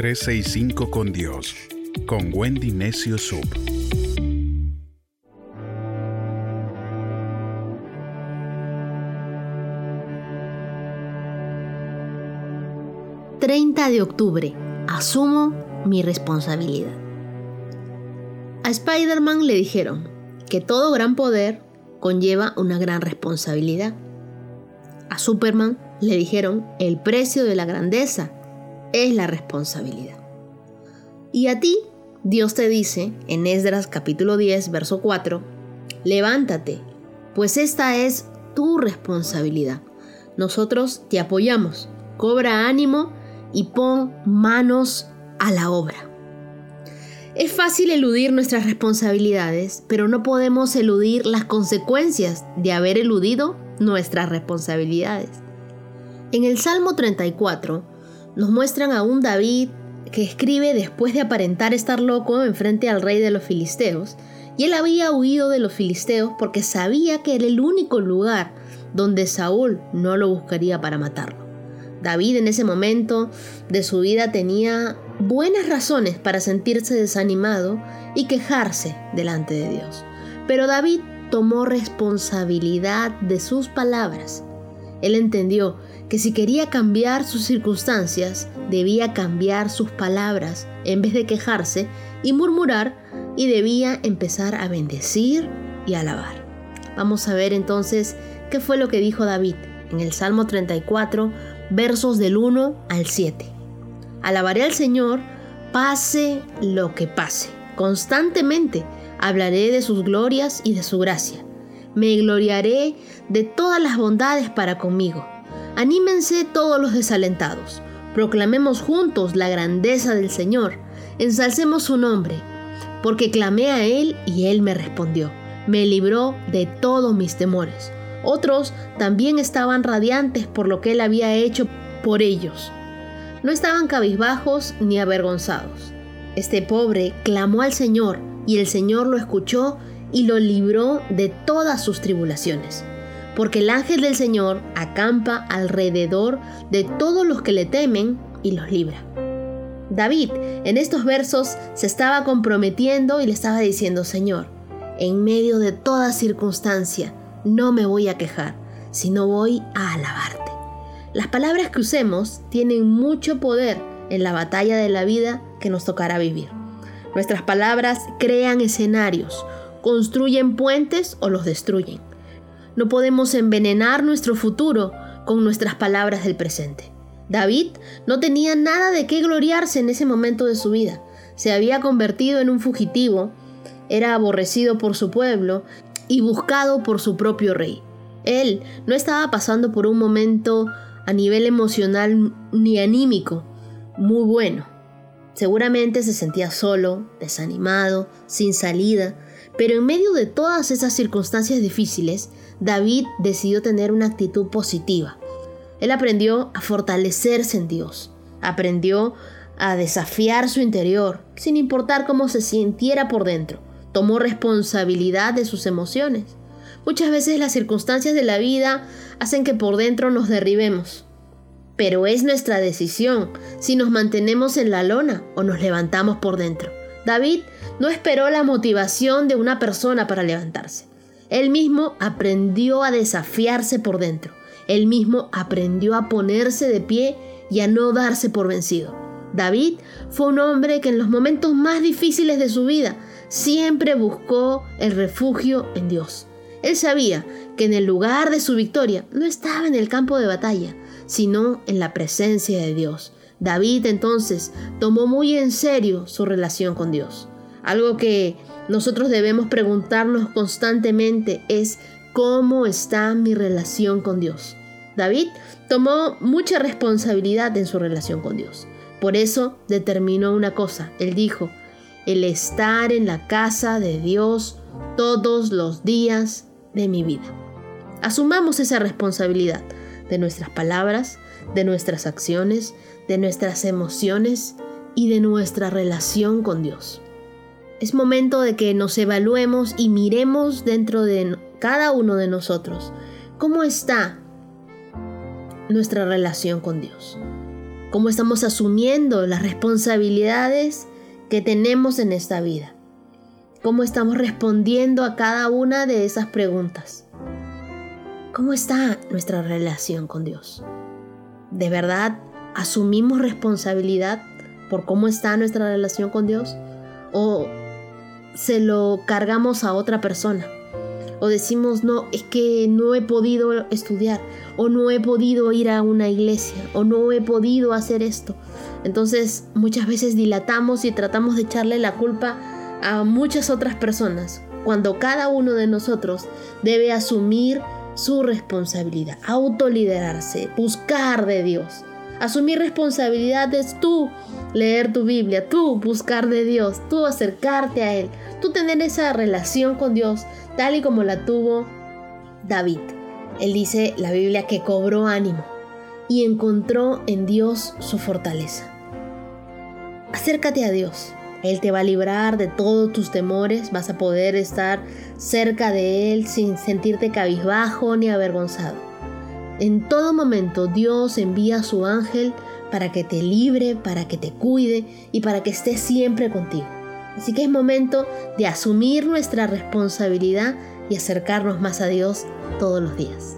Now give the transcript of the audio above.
365 con Dios, con Wendy Necio Sub. ...30 de octubre... ...asumo mi responsabilidad... A Spider-Man le dijeron... ...que todo gran poder... ...conlleva una gran responsabilidad... A Superman le dijeron... ...el precio de la grandeza es la responsabilidad. Y a ti, Dios te dice en Esdras capítulo 10, verso 4, levántate, pues esta es tu responsabilidad. Nosotros te apoyamos, cobra ánimo y pon manos a la obra. Es fácil eludir nuestras responsabilidades, pero no podemos eludir las consecuencias de haber eludido nuestras responsabilidades. En el Salmo 34, nos muestran a un David que escribe después de aparentar estar loco enfrente al rey de los filisteos, y él había huido de los filisteos porque sabía que era el único lugar donde Saúl no lo buscaría para matarlo. David en ese momento de su vida tenía buenas razones para sentirse desanimado y quejarse delante de Dios. Pero David tomó responsabilidad de sus palabras. Él entendió que si quería cambiar sus circunstancias, debía cambiar sus palabras en vez de quejarse y murmurar y debía empezar a bendecir y alabar. Vamos a ver entonces qué fue lo que dijo David en el Salmo 34, versos del 1 al 7. Alabaré al Señor, pase lo que pase. Constantemente hablaré de sus glorias y de su gracia. Me gloriaré de todas las bondades para conmigo Anímense todos los desalentados. Proclamemos juntos la grandeza del Señor. Ensalcemos su nombre. Porque clamé a Él y Él me respondió. Me libró de todos mis temores. Otros también estaban radiantes por lo que Él había hecho por ellos. No estaban cabizbajos ni avergonzados. Este pobre clamó al Señor y el Señor lo escuchó y lo libró de todas sus tribulaciones porque el ángel del Señor acampa alrededor de todos los que le temen y los libra. David en estos versos se estaba comprometiendo y le estaba diciendo, Señor, en medio de toda circunstancia, no me voy a quejar, sino voy a alabarte. Las palabras que usemos tienen mucho poder en la batalla de la vida que nos tocará vivir. Nuestras palabras crean escenarios, construyen puentes o los destruyen. No podemos envenenar nuestro futuro con nuestras palabras del presente. David no tenía nada de qué gloriarse en ese momento de su vida. Se había convertido en un fugitivo, era aborrecido por su pueblo y buscado por su propio rey. Él no estaba pasando por un momento a nivel emocional ni anímico muy bueno. Seguramente se sentía solo, desanimado, sin salida, pero en medio de todas esas circunstancias difíciles, David decidió tener una actitud positiva. Él aprendió a fortalecerse en Dios, aprendió a desafiar su interior, sin importar cómo se sintiera por dentro. Tomó responsabilidad de sus emociones. Muchas veces las circunstancias de la vida hacen que por dentro nos derribemos. Pero es nuestra decisión si nos mantenemos en la lona o nos levantamos por dentro. David no esperó la motivación de una persona para levantarse. Él mismo aprendió a desafiarse por dentro. Él mismo aprendió a ponerse de pie y a no darse por vencido. David fue un hombre que en los momentos más difíciles de su vida siempre buscó el refugio en Dios. Él sabía que en el lugar de su victoria no estaba en el campo de batalla, sino en la presencia de Dios. David entonces tomó muy en serio su relación con Dios. Algo que nosotros debemos preguntarnos constantemente es cómo está mi relación con Dios. David tomó mucha responsabilidad en su relación con Dios. Por eso determinó una cosa. Él dijo, el estar en la casa de Dios todos los días de mi vida. Asumamos esa responsabilidad de nuestras palabras, de nuestras acciones, de nuestras emociones y de nuestra relación con Dios. Es momento de que nos evaluemos y miremos dentro de cada uno de nosotros cómo está nuestra relación con Dios. cómo estamos asumiendo las responsabilidades que tenemos en esta vida, cómo estamos respondiendo a cada una de esas preguntas. ¿Cómo está nuestra relación con Dios? ¿De verdad asumimos responsabilidad por cómo está nuestra relación con Dios? ¿O se lo cargamos a otra persona? o decimos, no, es que no he podido estudiar, o no he podido ir a una iglesia, o no he podido hacer esto. Entonces muchas veces dilatamos y tratamos de echarle la culpa a muchas otras personas, cuando cada uno de nosotros debe asumir su responsabilidad, autoliderarse, buscar de Dios. Asumir responsabilidad es tú leer tu Biblia, tú buscar de Dios, tú acercarte a Él, tú tener esa relación con Dios tal y como la tuvo David. Él dice la Biblia que cobró ánimo y encontró en Dios su fortaleza. Acércate a Dios. Él te va a librar de todos tus temores, vas a poder estar cerca de Él sin sentirte cabizbajo ni avergonzado. En todo momento Dios envía a su ángel para que te libre, para que te cuide y para que esté siempre contigo. Así que es momento de asumir nuestra responsabilidad y acercarnos más a Dios todos los días.